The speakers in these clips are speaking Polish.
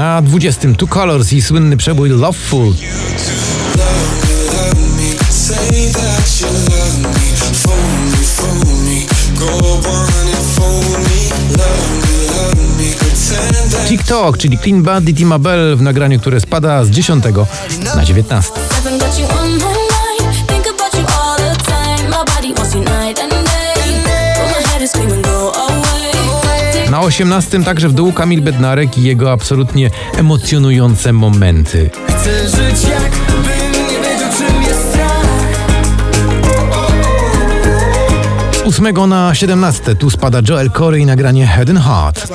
Na 20 Two Colors i słynny przebój Loveful. TikTok, czyli Clean Bandit i Mabel w nagraniu, które spada z 10 na 19. Na 18 także w dół Kamil Bednarek i jego absolutnie emocjonujące momenty. Chcę żyć jakbym nie wiedział czym jest strach Z 8 na 17 tu spada Joel Corey i nagranie Head and Heart.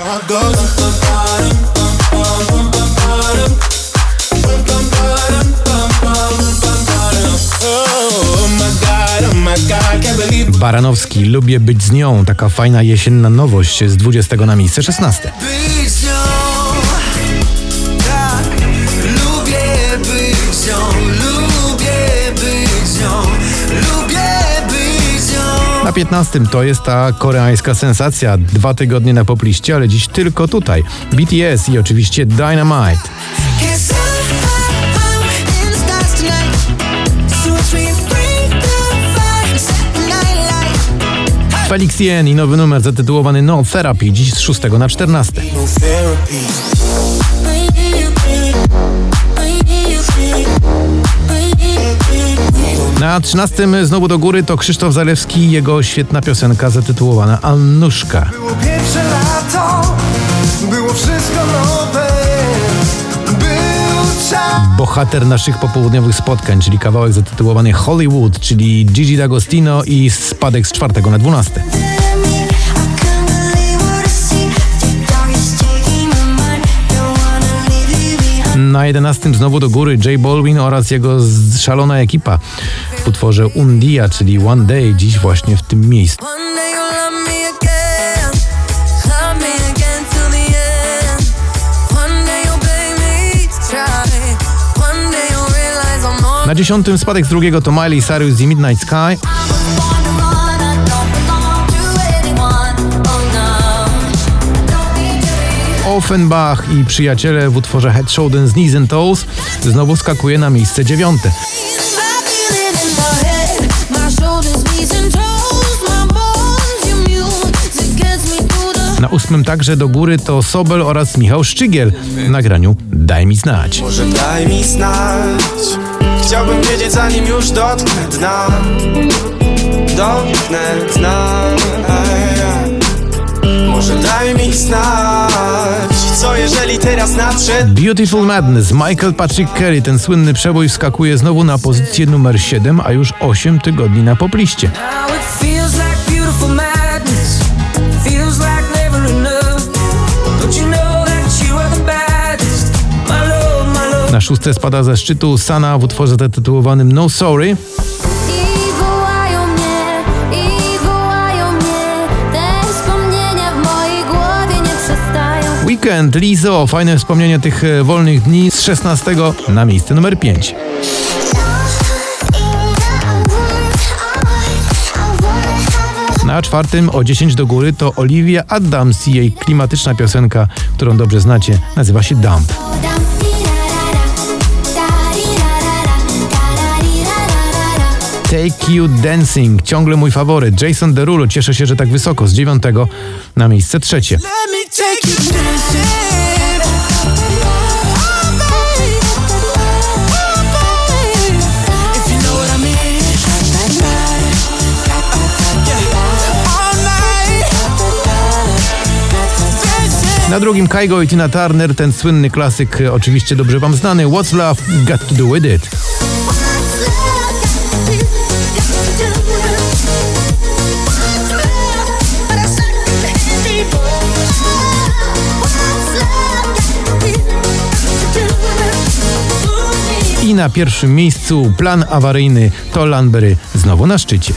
Baranowski, lubię być z nią. Taka fajna jesienna nowość z 20 na miejsce 16. Być z nią Tak, lubię być z nią Lubię być z nią Lubię być z nią Na 15 to jest ta koreańska sensacja. Dwa tygodnie na popliście, ale dziś tylko tutaj. BTS i oczywiście Dynamite. Felix Yen i nowy numer zatytułowany No Therapy, dziś z 6 na 14. no therapy. Na 13 znowu do góry to Krzysztof Zalewski i jego świetna piosenka zatytułowana Annuszka. Było pierwsze lato Było wszystko nowe Bohater naszych popołudniowych spotkań, czyli kawałek zatytułowany Hollywood, czyli Gigi D'Agostino i spadek z 4 na 12. Na 11 znowu do góry J Balvin oraz jego szalona ekipa w utworze Undia, czyli One Day, dziś właśnie w tym miejscu. Na 10 spadek z drugiego to Miley Cyrus i Midnight Sky. Oh no. Offenbach i przyjaciele w utworze Head, Shoulders, Knees and Toes znowu skakuje na miejsce dziewiąte. Na ósmym także do góry to Sobel oraz Michał Szczygiel w nagraniu Daj mi znać. Może daj mi znać Chciałbym wiedzieć zanim już dotknę dna. Dotknę dna. Może daj mi znać Co jeżeli teraz nadszedł Beautiful Madness, Michael Patrick Kelly, ten słynny przebój skakuje znowu na pozycję numer 7, a już 8 tygodni na popliście. Na szóste spada ze szczytu Sana w utworze zatytułowanym No Sorry. Weekend, Lizo, fajne wspomnienie tych e, wolnych dni z 16 na miejsce numer 5. Na czwartym o 10 do góry to Olivia Adams i jej klimatyczna piosenka, którą dobrze znacie, nazywa się Dump. Take You Dancing, ciągle mój faworyt. Jason Derulo, cieszę się, że tak wysoko, z 9 na miejsce trzecie. Na drugim Kaigo i Tina Turner, ten słynny klasyk, oczywiście dobrze wam znany, What's Love Got to Do With It. na pierwszym miejscu plan awaryjny to Lanbery znowu na szczycie.